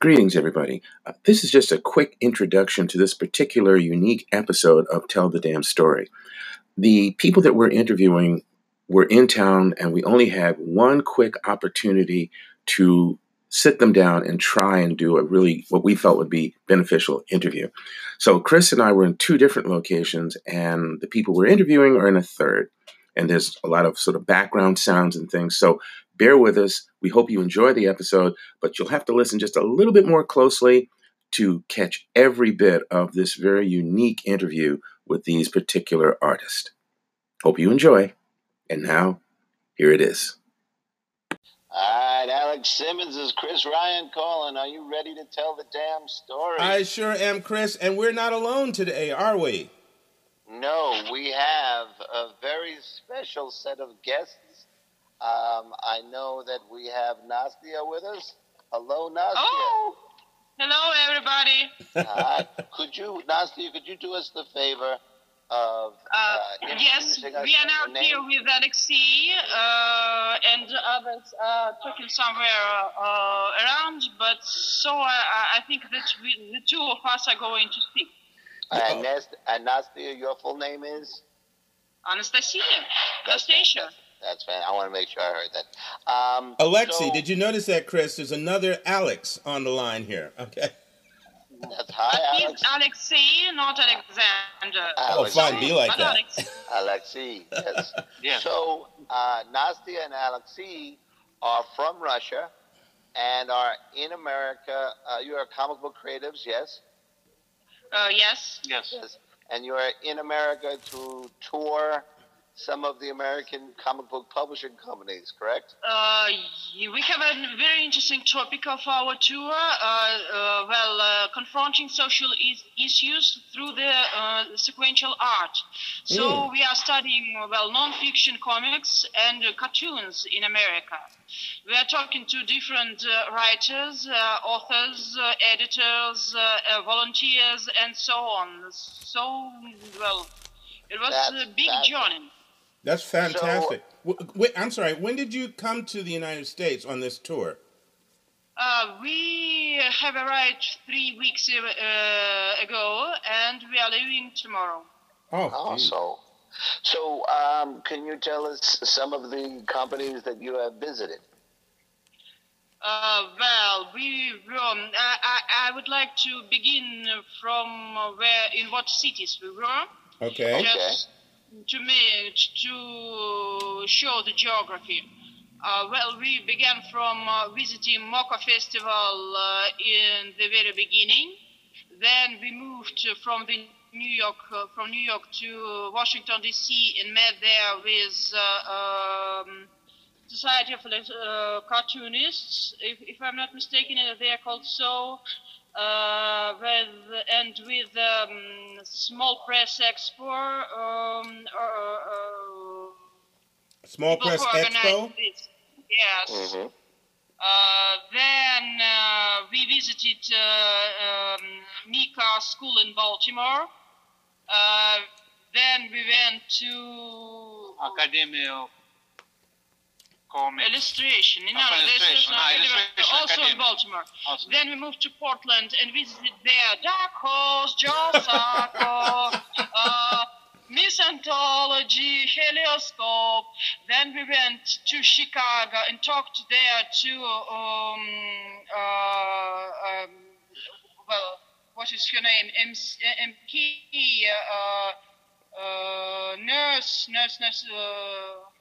Greetings, everybody. Uh, this is just a quick introduction to this particular unique episode of Tell the Damn Story. The people that we're interviewing were in town, and we only had one quick opportunity to sit them down and try and do a really what we felt would be beneficial interview. So Chris and I were in two different locations, and the people we're interviewing are in a third. And there's a lot of sort of background sounds and things. So bear with us. We hope you enjoy the episode, but you'll have to listen just a little bit more closely to catch every bit of this very unique interview with these particular artists. Hope you enjoy. And now, here it is. All right, Alex Simmons is Chris Ryan calling. Are you ready to tell the damn story? I sure am, Chris, and we're not alone today, are we? No, we have a very special set of guests um, I know that we have Nastia with us. Hello, Nastia. Oh, hello, everybody. uh, could you, Nastia, could you do us the favor of uh, uh, yes, we are now here with Alexei uh, and others uh, talking somewhere uh, around, but so I, I think that we, the two of us are going to speak. And, Nast- and Nastia, your full name is? Anastasia. Anastasia. That's fine. I want to make sure I heard that. Um, Alexei, so, did you notice that, Chris? There's another Alex on the line here. Okay. That's hi, Alex. Alexei, not Alexander. Oh, fine. Be like that. Alexei. Yes. yeah. So, uh, Nastia and Alexei are from Russia and are in America. Uh, you are comic book creatives, yes? Uh, yes. Yes. Yes. And you are in America to tour some of the American comic book publishing companies, correct? Uh, we have a very interesting topic of our tour. Uh, uh, well, uh, confronting social is- issues through the uh, sequential art. So mm. we are studying well non-fiction comics and cartoons in America. We are talking to different uh, writers, authors, editors, volunteers, and so on. So well. It was that's, a big journey. That's fantastic. So, Wait, I'm sorry. When did you come to the United States on this tour? Uh, we have arrived three weeks uh, ago, and we are leaving tomorrow. Oh, oh so, so um, can you tell us some of the companies that you have visited? Uh, well, we um, I, I, I would like to begin from where in what cities we were. Okay. Just, okay to me to show the geography. Uh, well, we began from uh, visiting MoCCA Festival uh, in the very beginning. Then we moved from the New York uh, from New York to Washington D.C. and met there with uh, um, Society of uh, Cartoonists. If, if, I'm not mistaken, they are called so uh, with and with um, small press expo. Um, uh, small press expo. This. Yes. Mm-hmm. Uh, then uh, we visited uh, um, MICA School in Baltimore. Uh, then we went to Academia comics. Illustration. No, oh, illustration. Ah, illustration also in Baltimore. Awesome. Then we moved to Portland and visited there. Dark Horse, Joe Sacco, uh, Anthology, Helioscope. Then we went to Chicago and talked there to, um, uh, um, well, what is her name? M- MK, uh, uh, nurse, nurse, nurse, uh,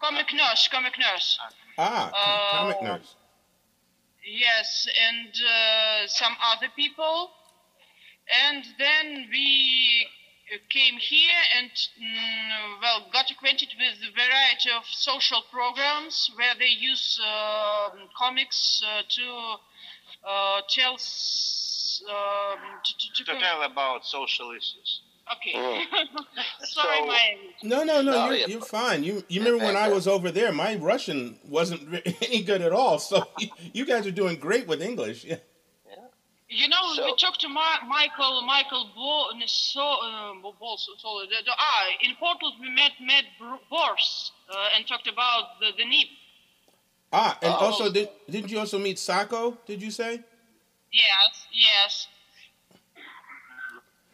Comic Nurse, Comic Nurse. Ah, uh, Comic Nurse. Yes, and uh, some other people. And then we came here and, mm, well, got acquainted with a variety of social programs where they use uh, comics uh, to uh, tell. Um, to, to, to, to tell about social issues. Okay. Mm. Sorry, so, my. No, no, no. no you're, you're, fine. You you remember when I was over there? My Russian wasn't any good at all. So you guys are doing great with English. Yeah. You know, so, we talked to Ma- Michael Michael Bo- so, uh, so, so, ah, in Portland we met Matt Bors uh, and talked about the, the Nib. Ah, and oh. also did didn't you also meet Sacco? Did you say? Yes, yes.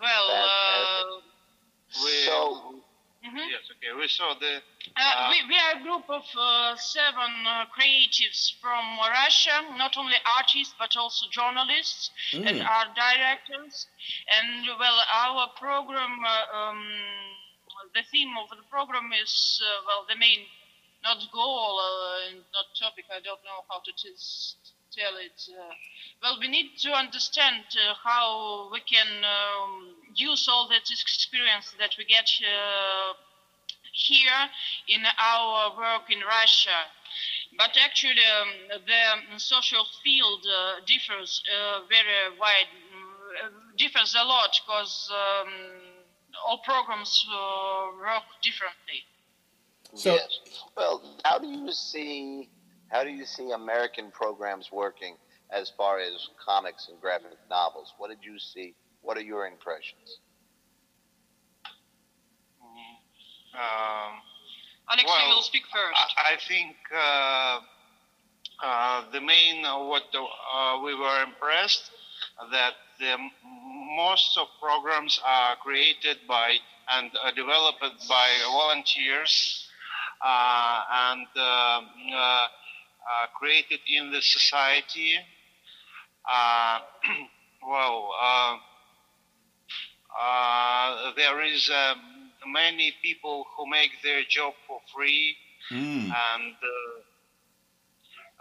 Well, uh, we, so mm-hmm. yes, okay. We saw the. Uh, uh, we, we are a group of uh, seven uh, creatives from Russia, not only artists but also journalists mm. and art directors. And well, our program, uh, um, the theme of the program is well, the main not goal, not topic. I don't know how to t- tell it. Uh, well, we need to understand uh, how we can um, use all that experience that we get uh, here in our work in Russia. But actually, um, the social field uh, differs uh, very wide, uh, differs a lot because um, all programs work differently. So, yes. well, how do you see how do you see American programs working as far as comics and graphic novels? What did you see? What are your impressions? Um, Alexei well, will speak first. I, I think uh, uh, the main uh, what the, uh, we were impressed that the most of programs are created by and uh, developed by volunteers uh, and created in the society. Uh, well, uh, there is um, many people who make their job for free, mm. and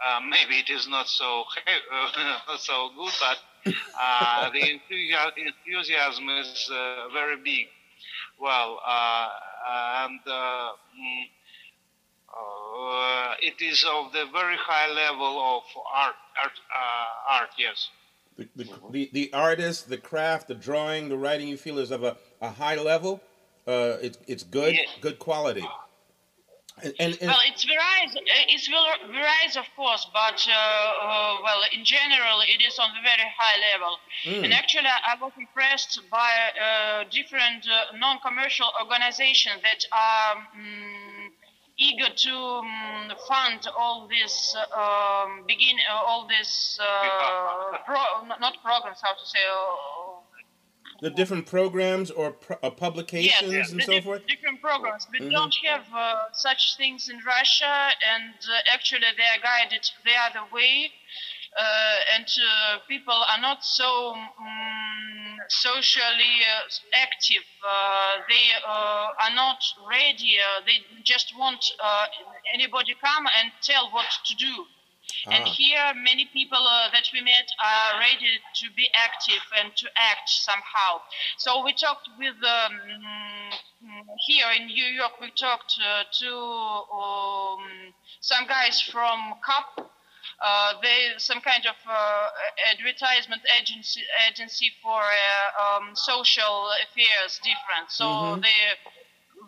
uh, maybe it is not so uh, so good, but uh, the enthusiasm is very big. Well, and mm, uh, it is of the very high level of art. Art, uh, art yes. The, the, the, the, artist, the craft, the drawing, the writing you feel is of a, a high level. Uh, it, it's good, yes. good quality. And, and, and, well, it's varies. It's varies, of course, but uh, uh, well, in general, it is on a very high level. Mm. And actually, I was impressed by uh, different uh, non-commercial organizations that are. Um, eager to um, fund all this um, begin uh, all this uh, pro, not programs how to say uh, the different programs or pro- uh, publications yes, and so forth different programs we mm-hmm. don't have uh, such things in russia and uh, actually they are guided the other way uh, and uh, people are not so um, socially uh, active. they are not ready. they just want anybody come and tell what to do. Ah. And here, many people uh, that we met are ready to be active and to act somehow. So we talked with um, here in New York. We talked uh, to um, some guys from CUP, uh, they some kind of uh, advertisement agency agency for uh, um, social affairs different. So mm-hmm. they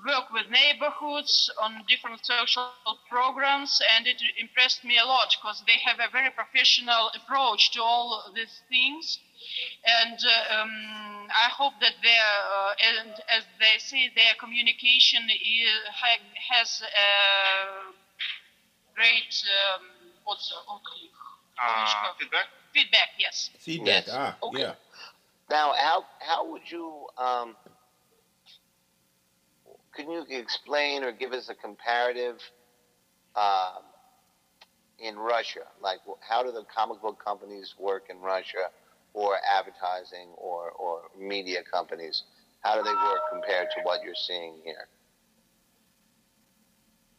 work with neighborhoods on different social programs, and it impressed me a lot because they have a very professional approach to all these things. And uh, um, I hope that their, uh, and as they say, their communication is, has a great um, what's uh, feedback? Feedback, yes. Feedback. Yes. Ah, okay. yeah. Now, how how would you um, can you explain or give us a comparative uh, in Russia? Like, how do the comic book companies work in Russia, or advertising, or or media companies? How do they work compared to what you're seeing here?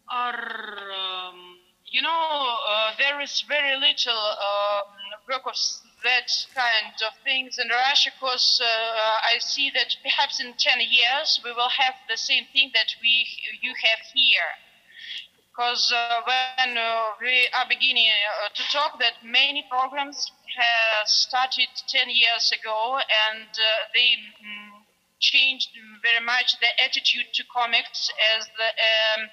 um, you know, uh, there is very little uh, work of that kind of things in Russia because uh, I see that perhaps in 10 years we will have the same thing that we you have here. Because uh, when uh, we are beginning uh, to talk that many programs have started 10 years ago and they mm, changed very much the attitude to comics as the, um,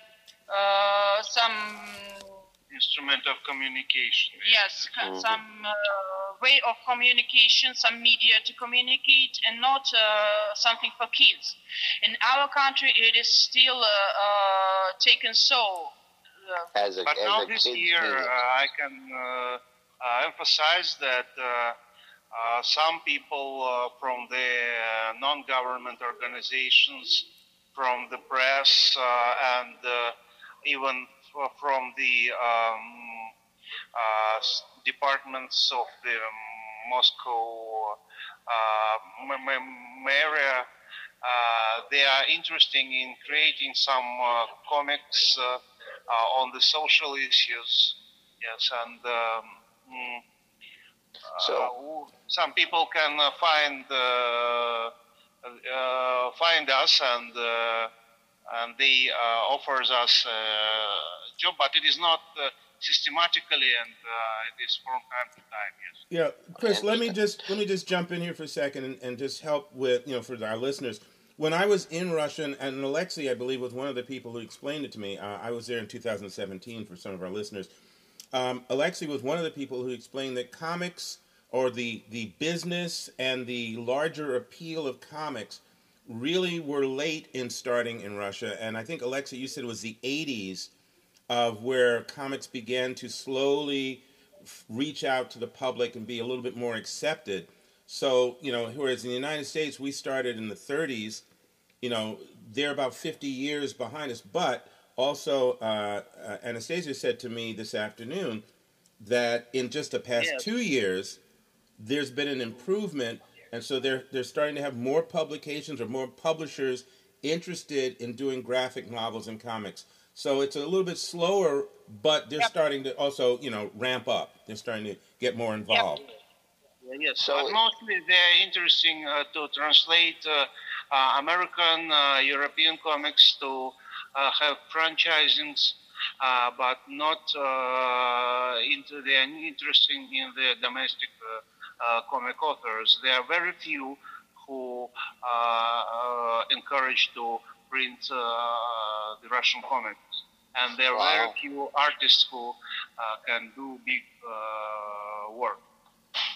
some instrument of communication. Yes, mm-hmm. some uh, way of communication, some media to communicate, and not uh, something for kids. In our country, it is still uh, uh taken so as a, but as now a this year, music. I can emphasize that. Uh, some people uh, from the uh, non-government organizations, from the press, and even from the um, departments of the Moscow area, they are interested in creating some comics on the social issues. Yes, and um, mm, so uh, some people can uh, find uh, find us and and they offers us a job, but it is not systematically and it is from time to time. Yes. Yeah, Chris. Let me just let me just jump in here for a second and, and just help with you know for our listeners when I was in Russian, and Alexei, I believe, was one of the people who explained it to me. Uh, I was there in 2017 for some of our listeners. Um, Alexei was one of the people who explained that comics or the the business and the larger appeal of comics really were late in starting in Russia. And I think Alexei, you said it was the 80s of where comics began to slowly reach out to the public and be a little bit more accepted. So, you know, whereas in the United States we started in the 30s, you know, they're about 50 years behind us. But also, uh, uh, Anastasia said to me this afternoon that in just the past yes. two years, there's been an improvement, and so they're they're starting to have more publications or more publishers interested in doing graphic novels and comics. So it's a little bit slower, but they're yep. starting to also you know ramp up. They're starting to get more involved. Yep. Yes, so but mostly they're interesting uh, to translate uh, uh, American, uh, European comics to uh, have franchisings, uh, but not into the interesting in the domestic uh, comic authors. There are very few who are uh, encouraged to print uh, the Russian comics. And there are wow. very few artists who can do big work.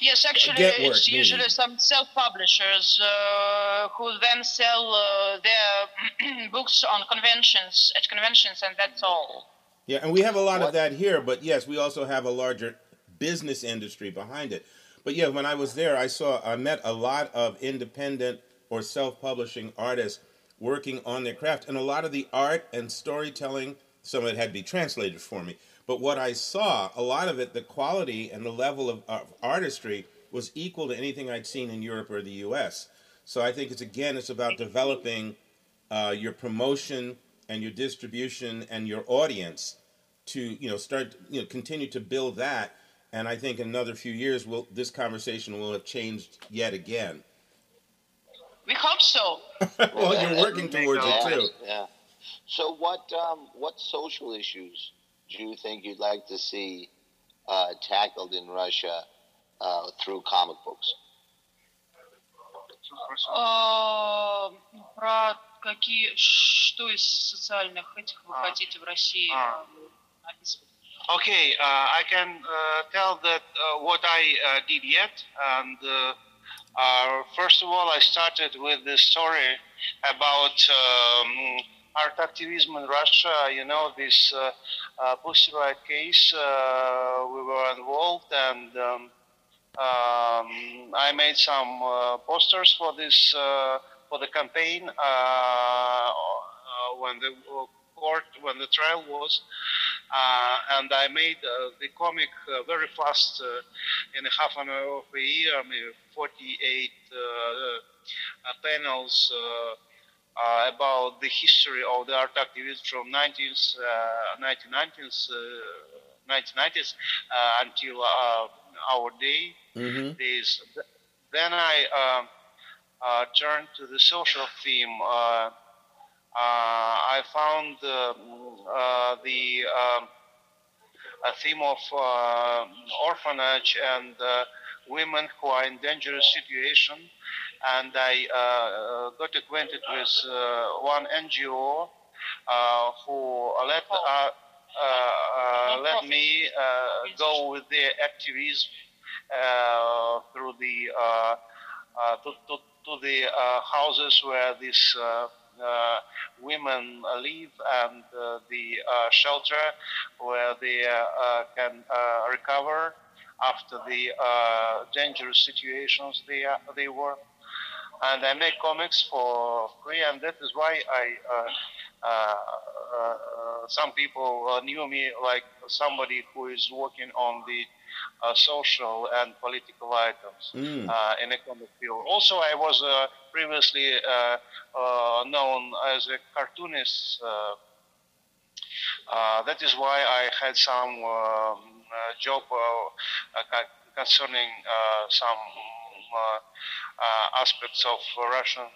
Yes, actually, work, it's meaning. usually some self-publishers uh, who then sell uh, their books on conventions at conventions, and that's all. Yeah, and we have a lot what? of that here, but yes, we also have a larger business industry behind it. But yeah, when I was there, I saw I met a lot of independent or self-publishing artists working on their craft, and a lot of the art and storytelling. Some of it had to be translated for me, but what I saw, a lot of it, the quality and the level of, of artistry was equal to anything I'd seen in Europe or the U.S. So I think it's again, it's about developing uh, your promotion and your distribution and your audience to you know start you know continue to build that and I think in another few years, will this conversation will have changed yet again. We hope so. well, you're working towards it too. Yeah. So, what um, what social issues do you think you'd like to see uh, tackled in Russia uh, through comic books? Uh, про какие, что из социальных этих вы хотите в России описывать? Okay, uh, I can uh, tell that uh, what I did yet, and first of all, I started with the story about um, art activism in Russia. You know, this uh, uh, Pussy Riot case, uh, we were involved, and um, um, I made some posters for this for the campaign when the court when the trial was. Uh, and I made uh, the comic uh, very fast uh, in a half an hour of a year, maybe 48 uh, uh, panels about the history of the art activism from 19th, 1990s, 1990s until our day. Mm-hmm. Days. Then I uh, turned to the social theme. Uh, uh, I found uh, uh, the um, theme of orphanage and women who are in dangerous situation, and I got acquainted with one NGO who let uh, let me uh, go with their activism uh, through the to, to, to, the houses where these uh, Uh, women live and uh, the uh, shelter where they uh, uh can uh, recover after the dangerous situations they they were. And I make comics for free, and that is why I some people knew me like somebody who is working on the uh, social and political items mm. uh, in economic field. Also, I was uh, previously uh, uh, known as a cartoonist. Uh, that is why I had some um, job concerning some aspects of Russian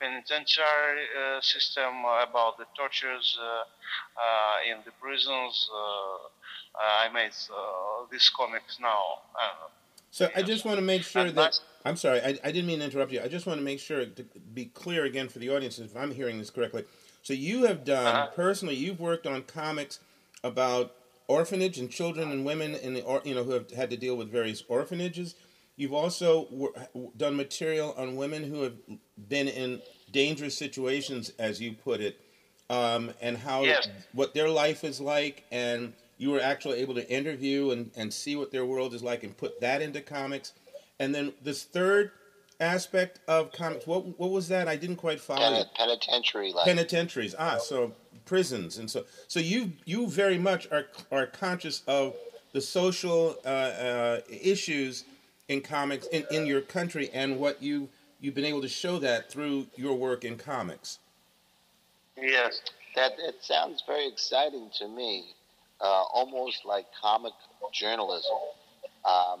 penitentiary uh, system, uh, about the tortures uh, in the prisons. I made these comics now. so I just want to make sure that I'm sorry, I, I didn't mean to interrupt you. I just want to make sure to be clear again for the audience if I'm hearing this correctly. So you have done uh-huh. personally, you've worked on comics about orphanage and children and women in the you know who have had to deal with various orphanages. You've also done material on women who have been in dangerous situations, as you put it, um, and how yes. what their life is like, and you were actually able to interview and, and see what their world is like and put that into comics. And then this third aspect of comics, what what was that? I didn't quite follow. Pen- penitentiary life. Penitentiaries. Ah, so prisons, and so so you you very much are are conscious of the social uh, uh, issues in comics in, in your country and what you you've been able to show that through your work in comics. Yes, that it sounds very exciting to me, uh, almost like comic journalism. Um,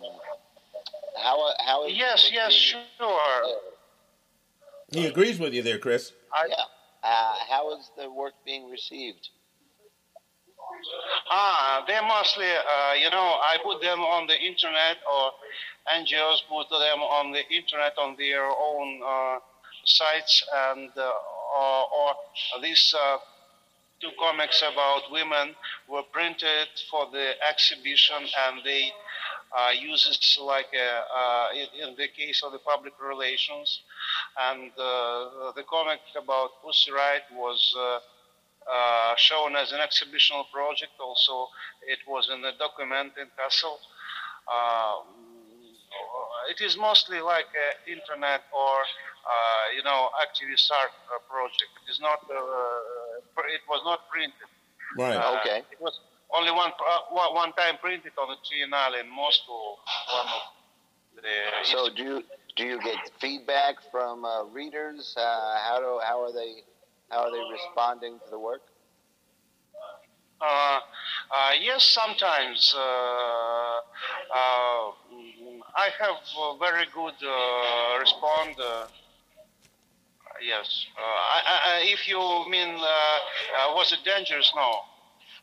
how how is yes yes sure. He agrees with you there, Chris. I, yeah. Uh, how is the work being received? Ah, they mostly, uh, you know, I put them on the internet or NGOs put them on the internet on their own uh, sites and uh, or, or, these uh, two comics about women were printed for the exhibition and they uh, use it like a, uh, in, in, the case of the public relations. And uh, the comic about Pussy Riot was uh, shown as an exhibitional project. Also, it was in a document in Kassel. Uh, it is mostly like an internet or uh, you know activist art project. It is not. it was not printed. Right. okay. It was only one one time printed on the Triennale in Moscow. One of the so do you do you get feedback from uh, readers? Uh, how do how are they how are they responding to the work? Uh, uh, yes, sometimes. Uh, uh I have a very good uh, respond. Uh, yes. I, I, if you mean, was it dangerous? No.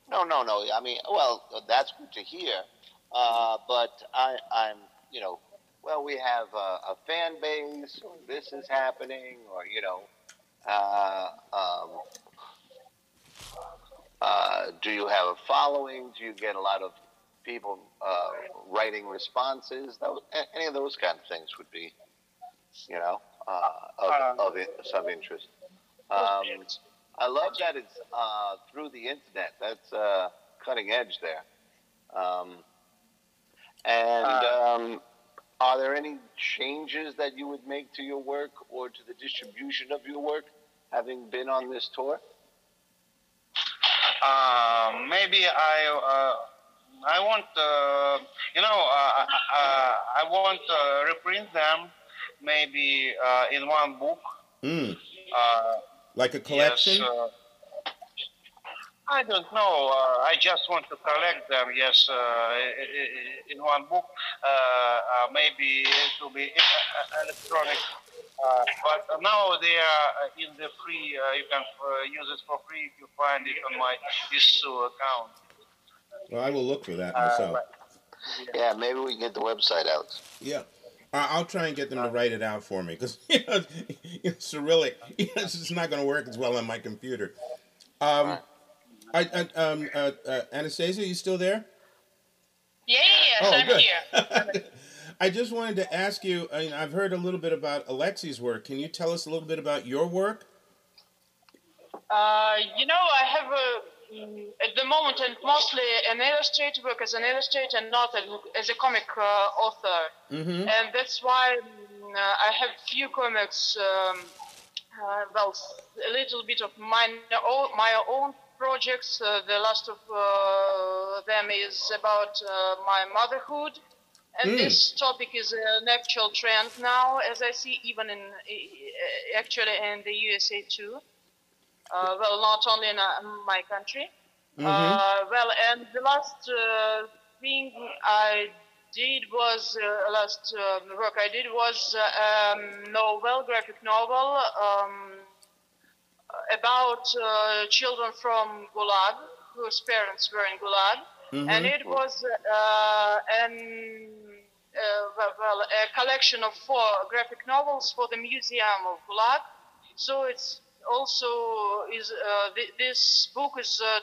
No, no, no. I mean, well, that's good to hear. but I, I'm, you know, well, we have a, a fan base, or this is happening, or you know, uh, um, uh, do you have a following? Do you get a lot of people uh, writing responses? Those, any of those kind of things would be, you know, uh, of, uh, of some interest. Um, I love that it's uh, through the internet. That's cutting edge there. Um, and um, are there any changes that you would make to your work or to the distribution of your work, having been on this tour? Uh, maybe I uh, I want uh, you know uh, uh, I want to reprint them maybe uh, in one book. Mm. like a collection. Yes, I don't know. Uh, I just want to collect them. Yes, uh, in one book. Uh, uh maybe it will be uh, electronic. Uh, but now they are in the free. you can use it for free if you find it on my Issuu account. Well, I will look for that myself. yeah, maybe we can get the website out. Yeah. I'll try and get them to write it out for me because you know, Cyrillic, it's not going to work as well on my computer. Um, I, I, um, uh, uh, Anastasia, you still there? Yeah, yes, oh, I'm good. here. I just wanted to ask you. I mean, I've heard a little bit about Alexei's work. Can you tell us a little bit about your work? Uh, you know, I have a, mm, at the moment and mostly an illustrator work as an illustrator and not as a comic uh, author, Mm-hmm. and that's why mm, uh, I have few comics. Um, uh, well, a little bit of mine, my own projects. Uh, the last of uh, them is about uh, my motherhood. And Mm. this topic is an actual trend now, as I see, even in actually in the USA too. Uh, well, not only in uh, my country. Mhm. Uh, well, and the last uh, thing I did was uh, last um, work I did was uh, um, novel, graphic novel um, about uh, children from Gulag whose parents were in Gulag, and Mhm. it was uh, an uh, well, well, a collection of four graphic novels for the Museum of Gulag. So it's also is uh, th- this book is uh,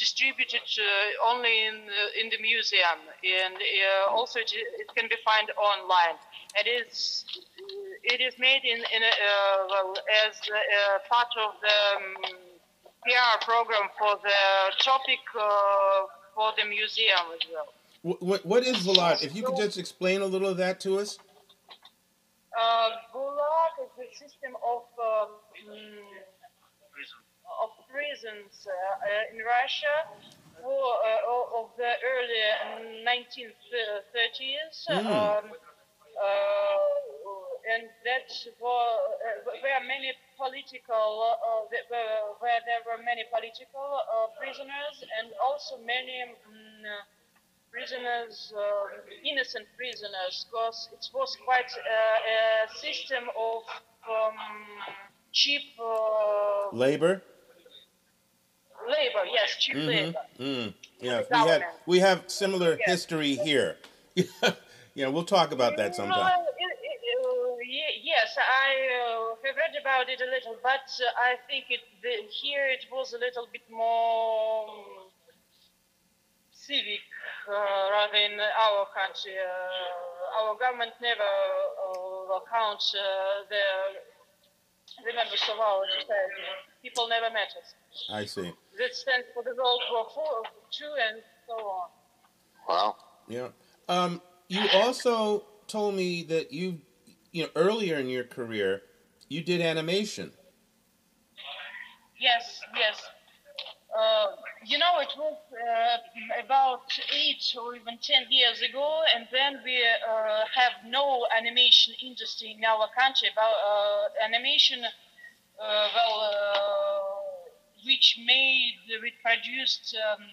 distributed uh, only in the, in the museum, and uh, also it, it can be found online. It is it is made in in a, uh, well as uh, part of the um, PR program for the topic uh, for the museum as well. What, what, what is Vlad? If you could just explain a little of that to us. Uh, Gulag is a system of um, prisons uh, uh, in Russia who, uh, of the early 1930s. Mm. Um, uh, and that were, uh, where many political, uh, were- where there were many political uh, prisoners and also many mm, uh, prisoners, uh, innocent prisoners, because it was quite uh, a system of um, cheap uh, Labor. Labor. Yes, cheap Mm-hmm. labor. Mm. Yeah, we government. we have similar Yes. history here. yeah, we'll talk about that Uh, sometime. it- it- uh, yes, I uh, have read about it a little, but uh, I think it the, here it was a little bit more um, civic uh, rather in our country. Uh, our government never uh, uh, the the members of our society. People never met us. I see. That stands for the World War Four, Two, and so on. Well, Yeah. Um, you also told me that you, you know, earlier in your career, you did animation. Yes, yes. Uh, you know, it was uh, about eight or even ten years ago, and then we uh, have no animation industry in our country. About uh, animation, well, uh, which made, which produced um,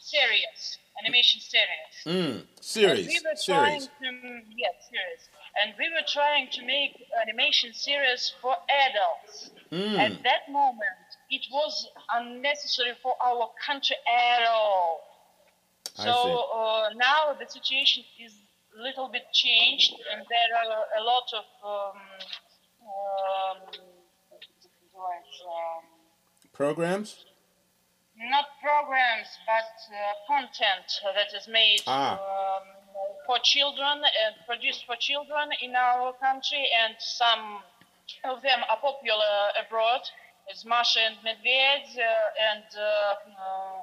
series, animation series. Mm, And series, we were trying series. to, yes, series. And we were trying to make animation series for adults. Mm. At that moment, it was unnecessary for our country at all. I So uh, now the situation is a little bit changed, and there are a lot of um, um, um, Programs. not programs, but uh, content that is made Ah. um, for children and produced for children in our country, and some of them are popular abroad. It's Masha and Medved uh, and uh, uh,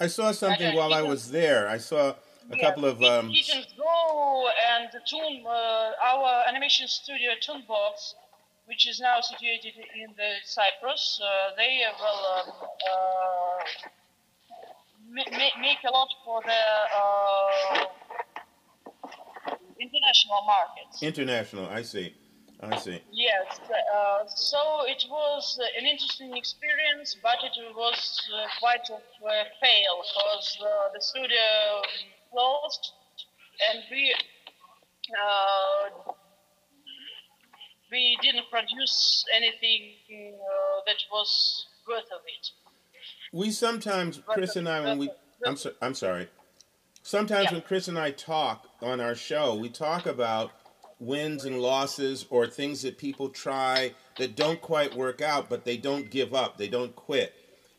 I saw something Okay, while I was there. I saw a yeah, couple of um, Go and Toon, uh, our animation studio Toonbox, which is now situated in the Cyprus. Uh, they will um, uh, ma- ma- make a lot for the uh, international markets. international. I see. I see. Yes, uh, so it was uh, an interesting experience, but it was uh, quite a uh, fail because uh, the studio closed and we uh, we didn't produce anything uh, that was worth of it. We sometimes, Chris and I, when we, I'm, so, I'm sorry. Sometimes Yeah. when Chris and I talk on our show, we talk about wins and losses or things that people try that don't quite work out, but they don't give up, they don't quit.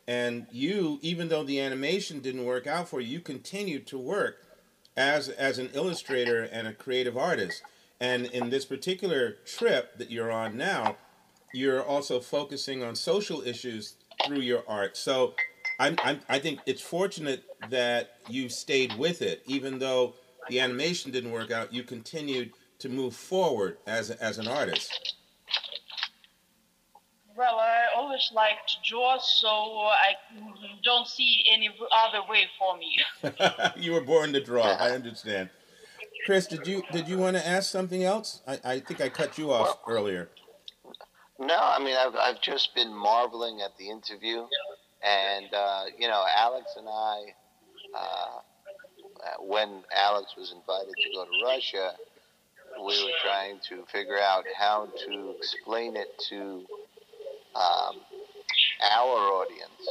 And you, even though the animation didn't work out for you, you continued to work as as an illustrator and a creative artist. And in this particular trip that you're on now, you're also focusing on social issues through your art. So I'm, I'm, I think it's fortunate that you stayed with it, even though the animation didn't work out. You continued to move forward as as an artist. Well, I always liked to draw, so I don't see any other way for me. you were born to draw. I understand. Chris, did you did you want to ask something else? I, I think I cut you off well, earlier. No, I mean I've I've just been marveling at the interview, and uh, you know Alex and I, uh, when Alex was invited to go to Russia, we were trying to figure out how to explain it to um, our audience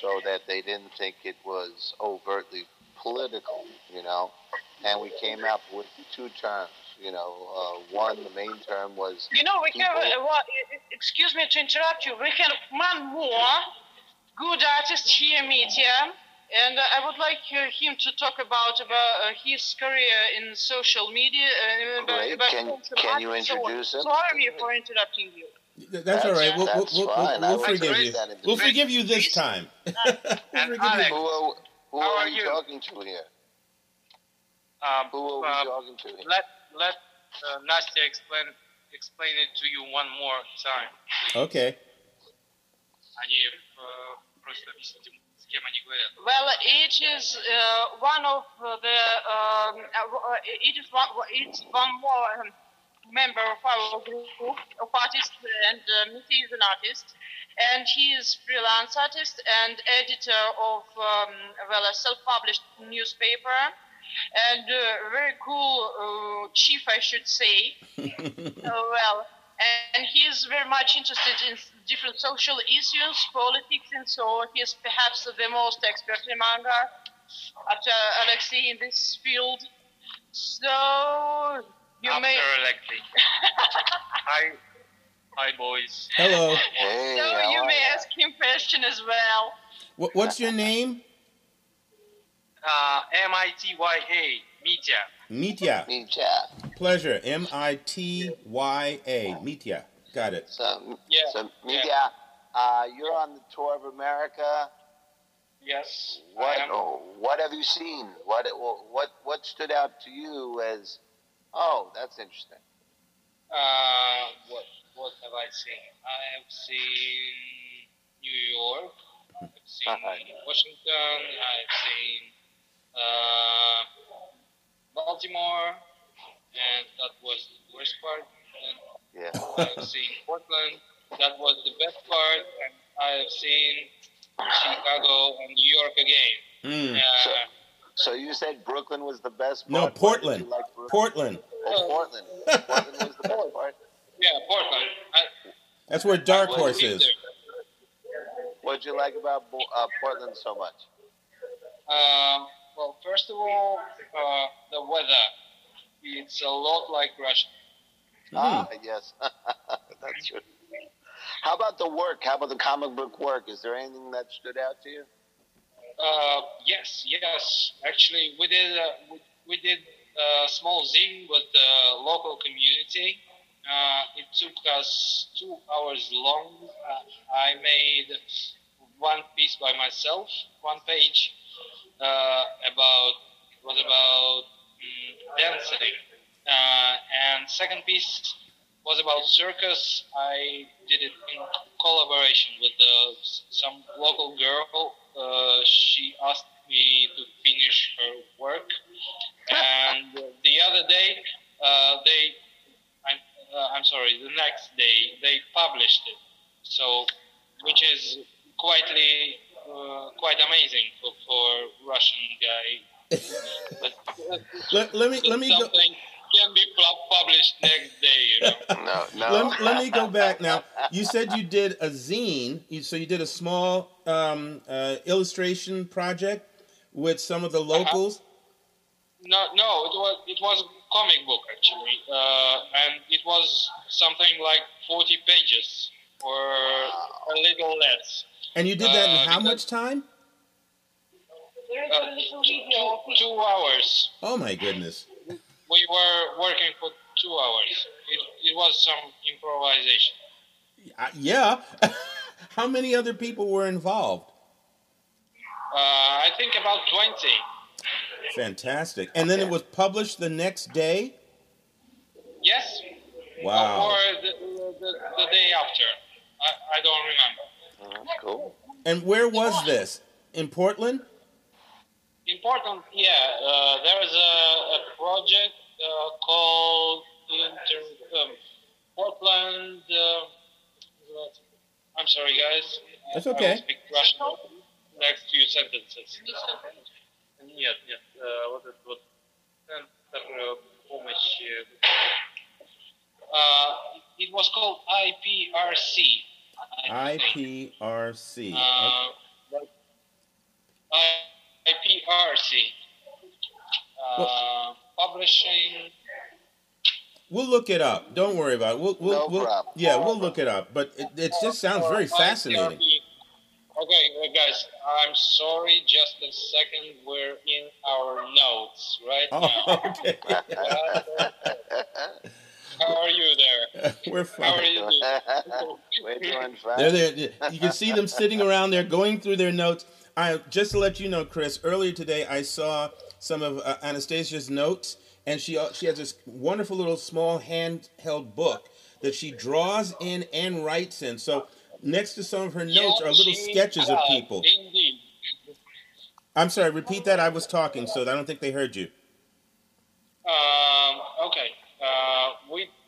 so that they didn't think it was overtly political, you know. And we came up with two terms. You know, uh, one, the main term was. You know, we people, have. Uh, well, excuse me to interrupt you. We have one more good artist here, Mitya. And I would like uh, him to talk about about uh, his career in social media. Uh, Great. About can, can you introduce so, him? Sorry for interrupting you. That's, that's all right. We'll, we'll, we'll, we'll forgive you. We'll forgive you this time. and Alex, who, who how are you talking to here? Um, who are we uh, talking to here? Let let uh, Nastya explain explain it to you one more time. Okay. Well, it is uh, one of the um, uh, it is one it's one more. Um, member of our group of artists, and um, he is an artist, and he is freelance artist and editor of um, well a self-published newspaper, and uh, very cool uh, chief, I should say. uh, well, and he is very much interested in different social issues, politics, and so on. he is perhaps the most expert among us after Alexei in this field. So you After may... Alexei. hi, hi, boys. Hello. Hey, so you may ask him question as well. What, what's your name? Uh, M I T Y A. Mitya. Mitya. Mitya. Pleasure. M I T Y A. Mitya. Got it. So, yeah. So, Mitya, yeah. uh, you're on the tour of America. Yes. What oh, What have you seen? What what what stood out to you as Oh, that's interesting. Uh, what what have I seen? I have seen New York. I've seen uh-huh. Washington. I've seen uh, Baltimore, and that was the worst part. And yeah. I've seen Portland. That was the best part, and I've seen Chicago and New York again. Mm. Uh, so, so you said Brooklyn was the best part? No, Portland. Like Portland. Oh, Portland. Portland was the best part. Yeah, Portland. I, That's where Dark Horse is. What did you like about uh, Portland so much? Uh, well, first of all, uh, the weather. It's a lot like Russia. Ah, mm. yes. That's true. How about the work? How about the comic book work? Is there anything that stood out to you? Uh, yes, yes. Actually, we did uh, we, we, did a small zine with the local community. Uh, it took us two hours long. Uh, I made one piece by myself, one page uh, about was about um, dancing, uh, and second piece was about circus. I did it in collaboration with some local girl uh, she asked me to finish her work. and the other day, uh, they, I'm, uh, I'm sorry, the next day, they published it. So, which is quietly, uh, quite amazing for, for Russian guy. but, let, let me, let me go can be published next day. You know? no, no. Let, let, me go back now. You said you did a zine, so you did a small um, uh, illustration project with some of the uh-huh. locals. Uh-huh. No, no, it was it was a comic book actually, uh, and it was something like forty pages or a little less. And you did that in uh, how much time? Uh, two, two hours. Oh my goodness we were working for two hours. It, it was some improvisation. Uh, yeah. How many other people were involved? Uh, I think about 20. Fantastic. And then it was published the next day? Yes. Wow. Or the, the, the day after. I, I don't remember. Oh, that's cool. And where was this? In Portland? Important, yeah. Uh, there is a, a project uh, called Inter, um, Portland. Uh, I'm sorry, guys. That's I will okay. speak Russian next few sentences. Нет, нет. э, Вот этот вот центр э, помощи. Uh, it was called IPRC. IPRC. Uh, I- IPRC. Uh, publishing. We'll look it up. Don't worry about it. We'll, we'll, No we'll problem. yeah, we'll look it up. But it, it just sounds very fascinating. Okay, uh, guys, I'm sorry. Just a second. We're in our notes right Oh, now. okay. How are you there? We're fine. How are you doing? We're doing fine. They're there. You can see them sitting around there going through their notes. I just to let you know, Chris. Earlier today, I saw some of uh, Anastasia's notes, and she uh, she has this wonderful little small handheld book that she draws in and writes in. So next to some of her notes are little Yes, sketches of people. Indeed. I'm sorry. Repeat that. I was talking, so I don't think they heard you. Um, okay.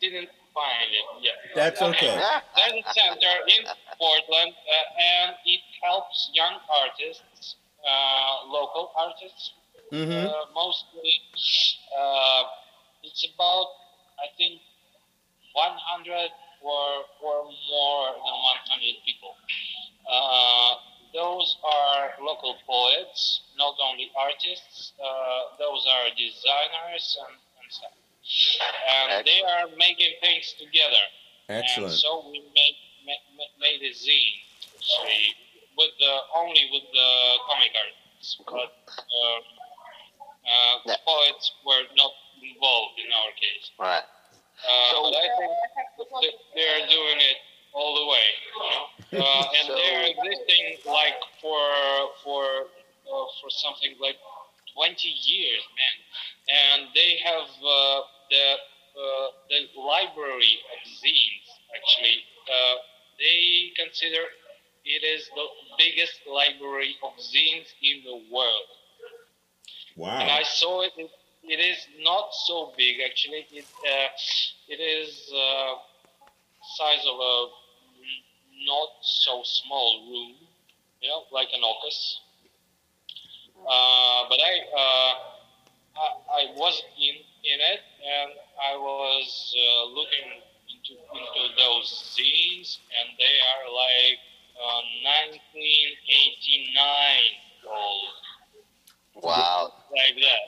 Didn't find it yet. That's okay. There's a center in Portland, uh, and it helps young artists, uh, local artists, Mm-hmm. uh, mostly. Uh, it's about, I think, 100 or, or more than 100 people. Uh, those are local poets, not only artists. Uh, those are designers and, and stuff. And they are making things together. Excellent. And so we made, made, made a zine, actually, with the, only with the comic artists. But uh, uh, poets were not involved in our case. Right. Uh, So- but I think they're doing it all the way. you know. Uh, and So- they're existing like for for uh, for something like 20 years, man. And they have uh, the uh, the library of zines. Actually, uh, they consider it is the biggest library of zines in the world. And Wow. I saw it. It, it is not so big actually. It uh, it is uh, size of a not so small room, you know, like an office. Uh, but I, uh, I I was in in it, and I was uh, looking into into those zines, and they are like uh, 1989 old Wow. like that.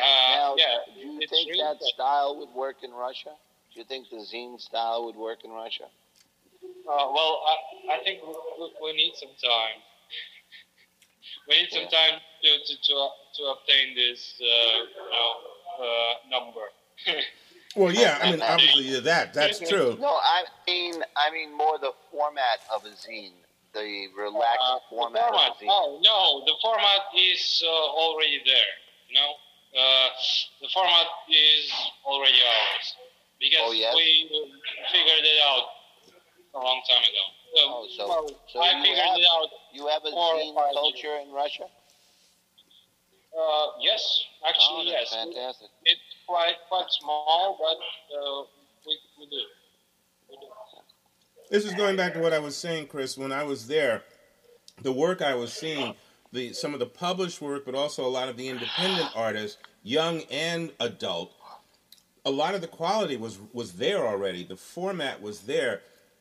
Uh, Now, yeah, do you think really that good. style would work in Russia? Do you think the zine style would work in Russia? Uh, well, I, I think we, we- we need some time. We need some time to to to, to obtain this uh, you know, number. Well, yeah. I mean, obviously yeah, that that's true. No, I mean, I mean more the format of a zine, the relaxed Uh, the format, format. of a zine. Oh no, the format is uh, already there. You know, uh, the format is already ours because Oh, yes? we uh, figured it out a long time ago. Uh, Oh, so- well, so I figured have- it out. You have a Four or zine five culture in Russia? Uh, yes, actually, that's yes. fantastic. It's quite quite small, but uh, we, we do. We do. This is going back to what I was saying, Chris. When I was there, the work I was seeing, the some of the published work, but also a lot of the independent artists, young and adult, a lot of the quality was was there already. The format was there.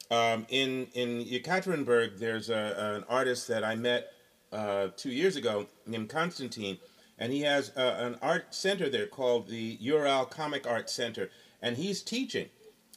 Um, in in Yekaterinburg, there's a, an artist that I met uh, two years ago named Konstantin, and he has uh, an art center there called the Ural Comic Art Center, and he's teaching.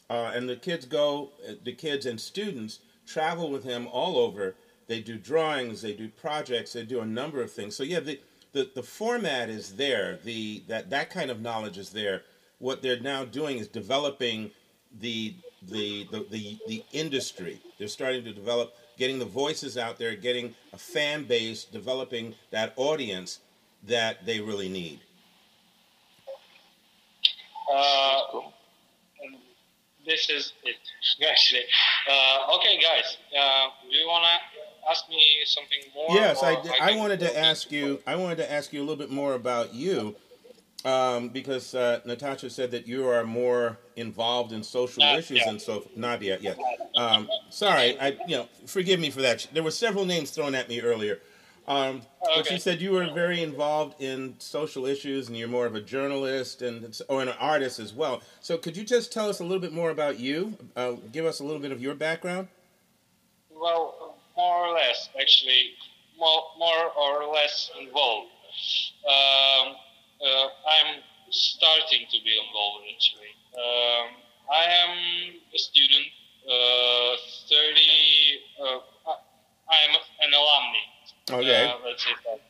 Uh, and the kids go, uh, the kids and students travel with him all over. They do drawings, they do projects, they do a number of things. So yeah, the, the, the format is there. The that that kind of knowledge is there. What they're now doing is developing the the, the, the, the industry. They're starting to develop, getting the voices out there, getting a fan base, developing that audience that they really need. Uh. This is it, actually. Uh, okay, guys, uh, do you want to ask me something more? Yes, I, I, I wanted to ask you. I wanted to ask you a little bit more about you. Um, because uh, Natasha said that you are more involved in social issues and so not yet. Yes. Um, sorry, I you know forgive me for that. There were several names thrown at me earlier, um, okay. but she said you were very involved in social issues and you're more of a journalist and or an artist as well. So could you just tell us a little bit more about you? Uh, give us a little bit of your background. Well, more or less, actually, more more or less involved. Um, uh, I'm starting to be involved actually. Um, I am a student, uh, 30, uh, I'm an alumni. Okay. Uh, let's that.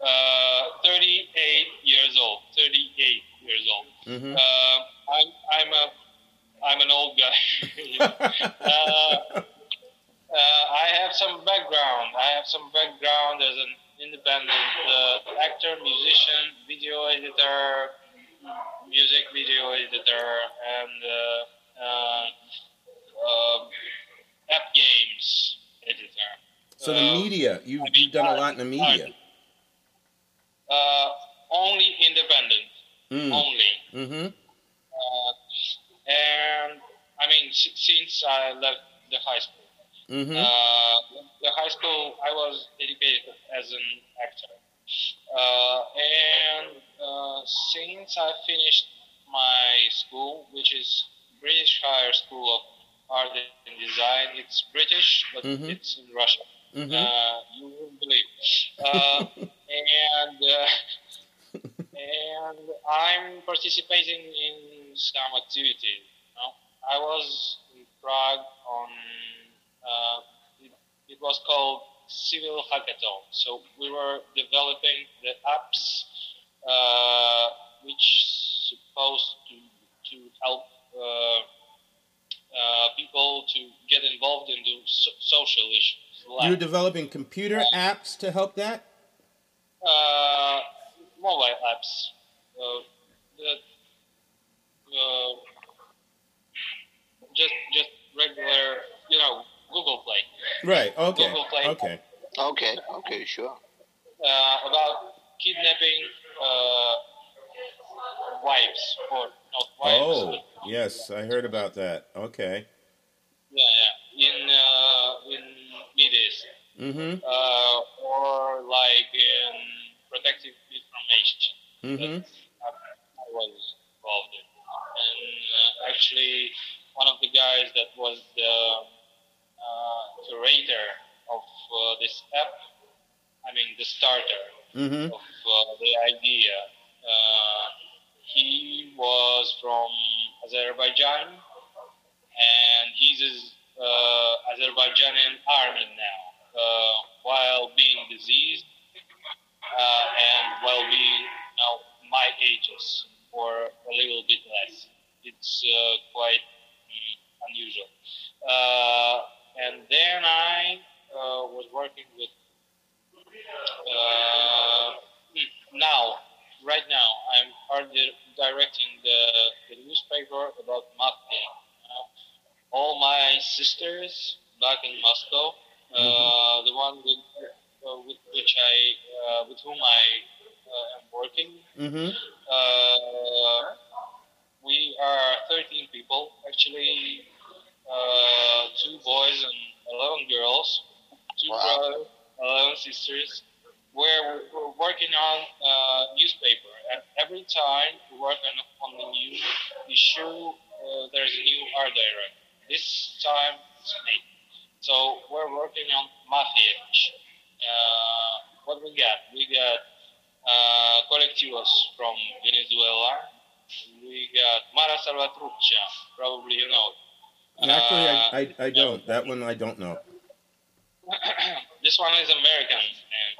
Uh, 38 years old, 38 years old. Mm-hmm. Uh, I'm, I'm a, I'm an old guy. uh, uh, I have some background. I have some background as an independent uh, actor, musician, video editor, music video editor, and uh, uh, um, app games editor. So the media, you've, I mean, you've done a lot in the media. Uh, only independent. Mm. Only. Mm-hmm. Uh, and I mean, since I left the high school, Mm-hmm. Uh, the high school, I was educated as an actor. Uh, and uh, since I finished my school, which is British Higher School of Art and Design, it's British, but mm-hmm. it's in Russia. Mm-hmm. Uh, you wouldn't believe. Uh, and uh, and I'm participating in some activity. You know? I was in Prague on uh, it, it, was called Civil Hackathon. So we were developing the apps uh, which supposed to to help uh, uh, people to get involved in the so- social issues. Like, You're developing computer apps to help that. Uh, mobile apps. The, uh, just just regular, you know, Google Play. Right. Okay. Google Play. Okay. Okay. Okay. Sure. Uh, about kidnapping uh, wives or not wives. Oh, yes, I heard about that. Okay. Yeah, yeah. In uh, in Mid East. Mm-hmm. Uh, or like in protective information. Mm-hmm. I was involved in. And uh, actually, one of the guys that was the uh, curator of uh, this app, I mean the starter mm-hmm. of uh, the idea. he was from Azerbaijan, and he's uh, Azerbaijani army now, while being diseased uh, and while being now my ages or a little bit less. It's uh, quite unusual. And then I uh, was working with uh, now, right now, I'm art directing the, the newspaper about. Uh, all my sisters back in Moscow, uh, mm-hmm. the one with, uh, with which I, uh, with whom I am working. Mm-hmm. we are 13 people, actually uh, two boys and 11 girls, two wow. brothers, 11 sisters. We're, we're working on a newspaper, and every time we work on, on the new issue, uh, there's a new art director. This time it's me. So we're working on Mafia. Uh, what we got? We got uh, Colectivos from Venezuela. We got Mara Salvatrucha, probably you know. Actually, I, don't. That one I don't know. this one is American. And,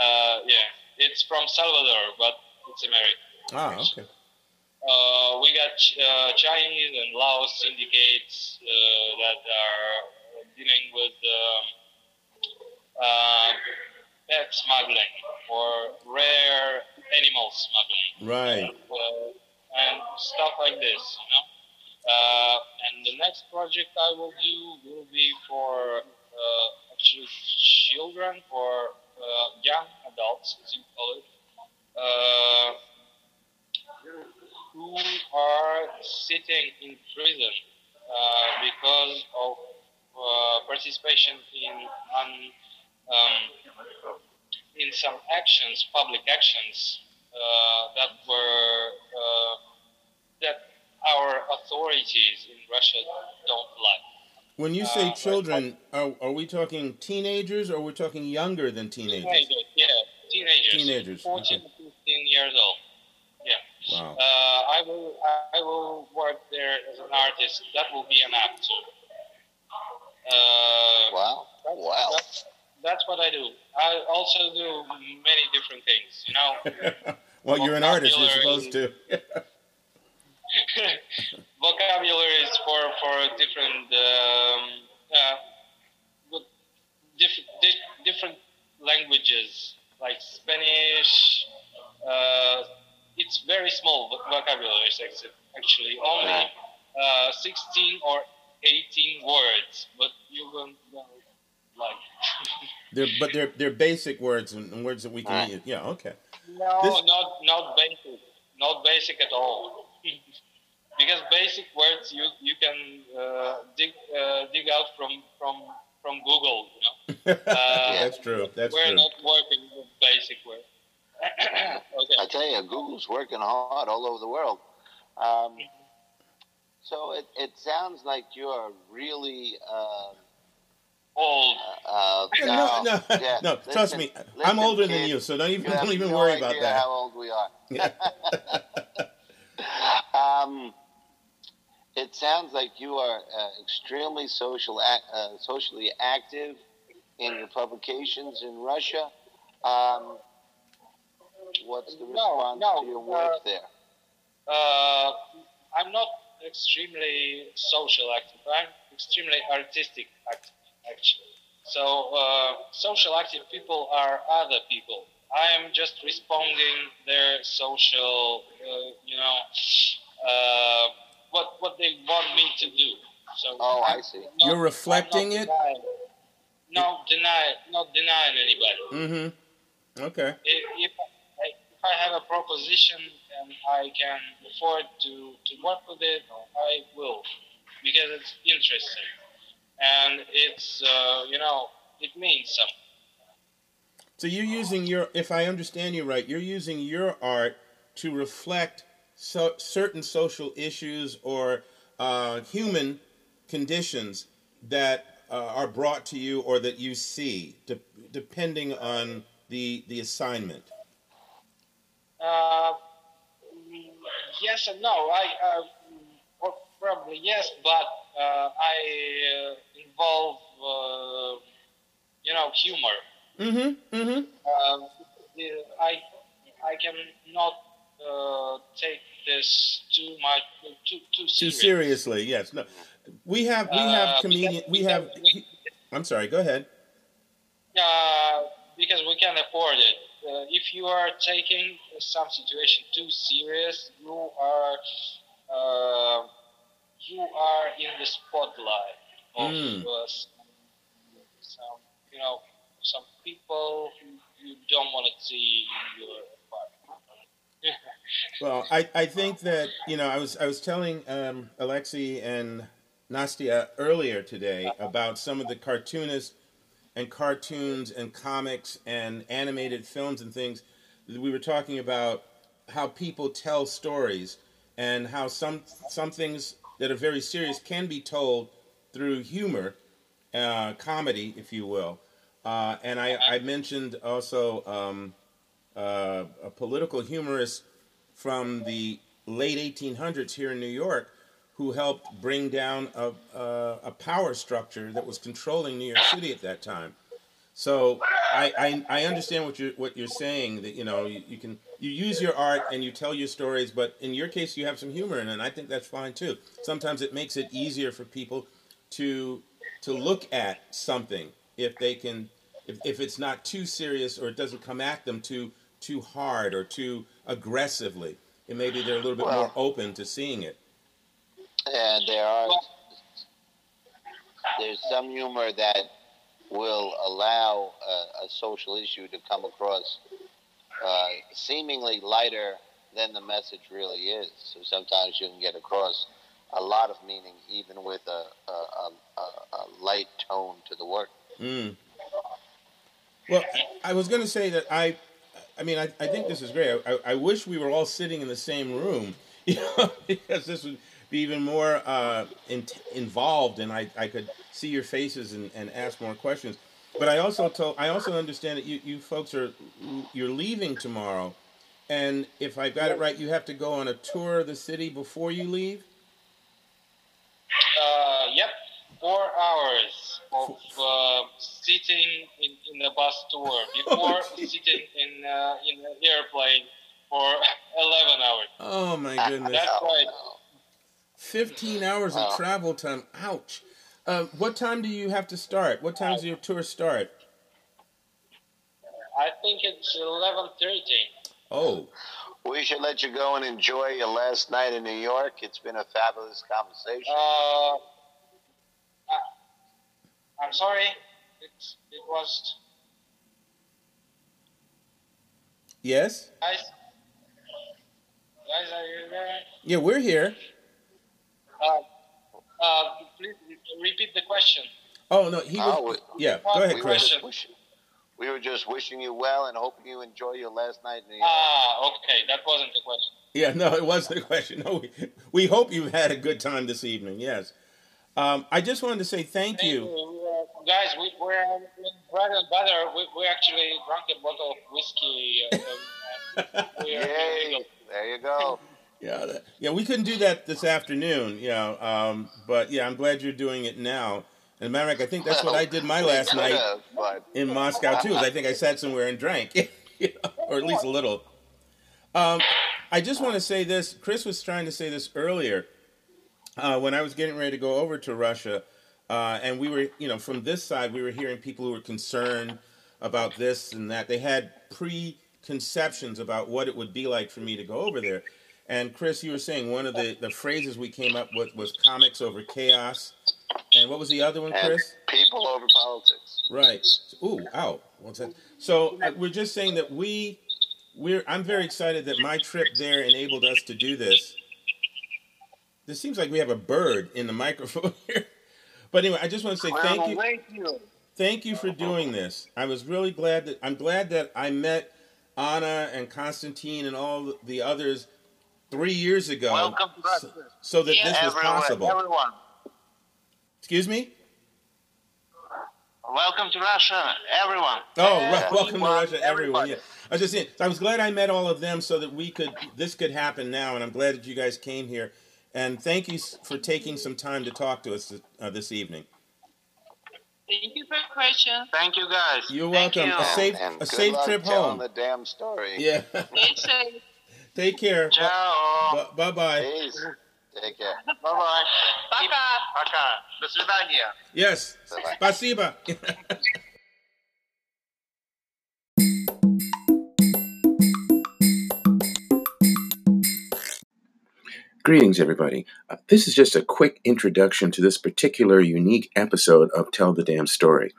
uh, yeah, it's from Salvador, but it's American. Ah, okay. uh, we got uh, Chinese and Laos syndicates uh, that are dealing with um, uh, pet smuggling or rare animal smuggling. Right. Uh, and stuff like this, you know. Uh, and the next project I will do will be for uh, actually children, for uh, young adults, as you call it, uh, who are sitting in prison uh, because of uh, participation in um, in some actions, public actions uh, that were uh, that our authorities in Russia don't like. When you say uh, children, are, are we talking teenagers or we're talking younger than teenagers? Teenagers, teenagers. Teenagers. 14 okay. 15 years old. Yeah. Wow. Uh, I will I will work there as an artist. That will be an act. Uh, wow. wow. That's, that's what I do. I also do many different things. You know. well, you're an artist. You're supposed to. vocabularies for for different um, uh, diff- di- different languages like Spanish. Uh, it's very small vocabulary actually, only uh, 16 or 18 words, but you won't know like. they're but they're they're basic words and words that we can use. Yeah, okay. No, this... not not basic, not basic at all. because basic words you you can uh, dig uh, dig out from from from Google. You know? uh, That's true. That's we're true. not working with basic words. okay. I tell you, Google's working hard all over the world. Um, so it, it sounds like you're really uh, old. Uh, no, no, yeah, no. Listen, trust me, listen, I'm older kid, than you, so don't even don't even no worry about that. How old we are? um, it sounds like you are uh, extremely social, uh, socially active in your publications in Russia. Um, what's the response no, no, to your work uh, there? Uh, I'm not extremely social active. I'm extremely artistic active, actually. So uh, social active people are other people. I am just responding their social, uh, you know, uh, what what they want me to do. So oh, I see. Not, You're reflecting it. No denying, not deny, not denying anybody. Mm-hmm. Okay. If, if, I, if I have a proposition and I can afford to to work with it, I will, because it's interesting and it's uh, you know it means something. So you're using your, if I understand you right, you're using your art to reflect so, certain social issues or uh, human conditions that uh, are brought to you or that you see, de- depending on the the assignment. Uh, yes and no. I uh, probably yes, but uh, I uh, involve you know humor. Mm-hmm. Mm-hmm. I I can not uh, take this too much too too, too seriously. Yes, no. We have we have uh, comedian. We have. I'm sorry. Go ahead. Uh, because we can afford it. Uh, if you are taking some situation too serious, you are uh, you are in the spotlight of mm. some you know some people who you don't want to see in your well, I, I think that you know I was I was telling um, Alexei and Nastia earlier today about some of the cartoonists and cartoons and comics and animated films and things. We were talking about how people tell stories and how some some things that are very serious can be told through humor, uh, comedy, if you will. Uh, and I, I mentioned also um, uh, a political humorist from the late 1800s here in New York who helped bring down a, a, a, power structure that was controlling New York City at that time. So I, I, I understand what you're what you're saying that you know you, you can you use your art and you tell your stories, but in your case you have some humor in it, and I think that's fine too. Sometimes it makes it easier for people to to look at something if they can if, if it's not too serious or it doesn't come at them too too hard or too aggressively. And maybe they're a little bit well, more open to seeing it. And there are there's some humor that will allow a, a social issue to come across uh, seemingly lighter than the message really is. So sometimes you can get across a lot of meaning even with a, a, a, a light tone to the work. Mm. Well, I was going to say that I, I mean, I, I think this is great. I, I wish we were all sitting in the same room, you know, because this would be even more uh, in, involved, and I, I could see your faces and, and ask more questions. But I also told, I also understand that you, you folks are you're leaving tomorrow, and if I got it right, you have to go on a tour of the city before you leave. Uh, yep, four hours of uh, sitting in, in a bus tour before oh, sitting in uh, in an airplane for eleven hours. Oh my goodness! That's right. Fifteen hours of travel time. Ouch. Uh, what time do you have to start? What time does your tour start? I think it's eleven thirty. Oh. We should let you go and enjoy your last night in New York. It's been a fabulous conversation. Uh, I'm sorry. It's, it was. Yes. Guys, guys, are you there? Yeah, we're here. Uh, uh, please repeat the question. Oh no, he was. Oh, we, yeah, go ahead, Chris. We were just wishing you well and hoping you enjoy your last night in New York. Ah, okay, that wasn't the question. Yeah, no, it wasn't the question. No, we, we hope you've had a good time this evening. Yes. Um, I just wanted to say thank, thank you. you. Guys, we, we're bread and butter. We, we actually drank a bottle of whiskey. Uh, Yay! There you go. Yeah, that, yeah, we couldn't do that this afternoon, you know, um, but yeah, I'm glad you're doing it now. And Marek, I think that's what I did my last night in Moscow too. Is I think I sat somewhere and drank, you know, or at least a little. Um, I just want to say this. Chris was trying to say this earlier uh, when I was getting ready to go over to Russia, uh, and we were, you know, from this side, we were hearing people who were concerned about this and that. They had preconceptions about what it would be like for me to go over there. And Chris, you were saying one of the, the phrases we came up with was comics over chaos. And what was the other one, Chris? And people over politics. Right. Ooh, ow. What's that? So uh, we're just saying that we, we're. I'm very excited that my trip there enabled us to do this. This seems like we have a bird in the microphone here. But anyway, I just want to say thank you. Thank you. Thank you for doing this. I was really glad that I'm glad that I met Anna and Constantine and all the others three years ago. Welcome to so, so, that this was possible. Everyone. Excuse me? Welcome to Russia, everyone. Oh, right. Welcome to Russia, everyone. Yeah. I was just saying, I was glad I met all of them so that we could, this could happen now, and I'm glad that you guys came here. And thank you for taking some time to talk to us uh, this evening. Thank you for the question. Thank you, guys. You're thank welcome. You. A safe, and a safe trip home. the damn story. Yeah. Take care. Ciao. bye bye. Peace. Take care. Bye bye. Bye bye. Yes. Bye bye. Greetings, everybody. Uh, this is just a quick introduction to this particular unique episode of Tell the Damn Story.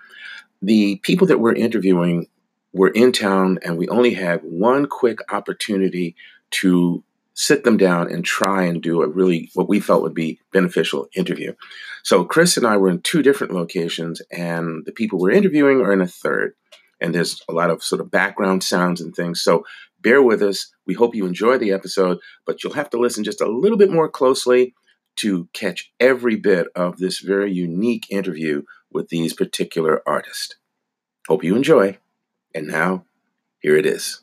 The people that we're interviewing were in town, and we only had one quick opportunity to sit them down and try and do a really what we felt would be beneficial interview. So Chris and I were in two different locations, and the people we're interviewing are in a third. And there's a lot of sort of background sounds and things. So bear with us. We hope you enjoy the episode, but you'll have to listen just a little bit more closely to catch every bit of this very unique interview with these particular artists. Hope you enjoy. And now, here it is.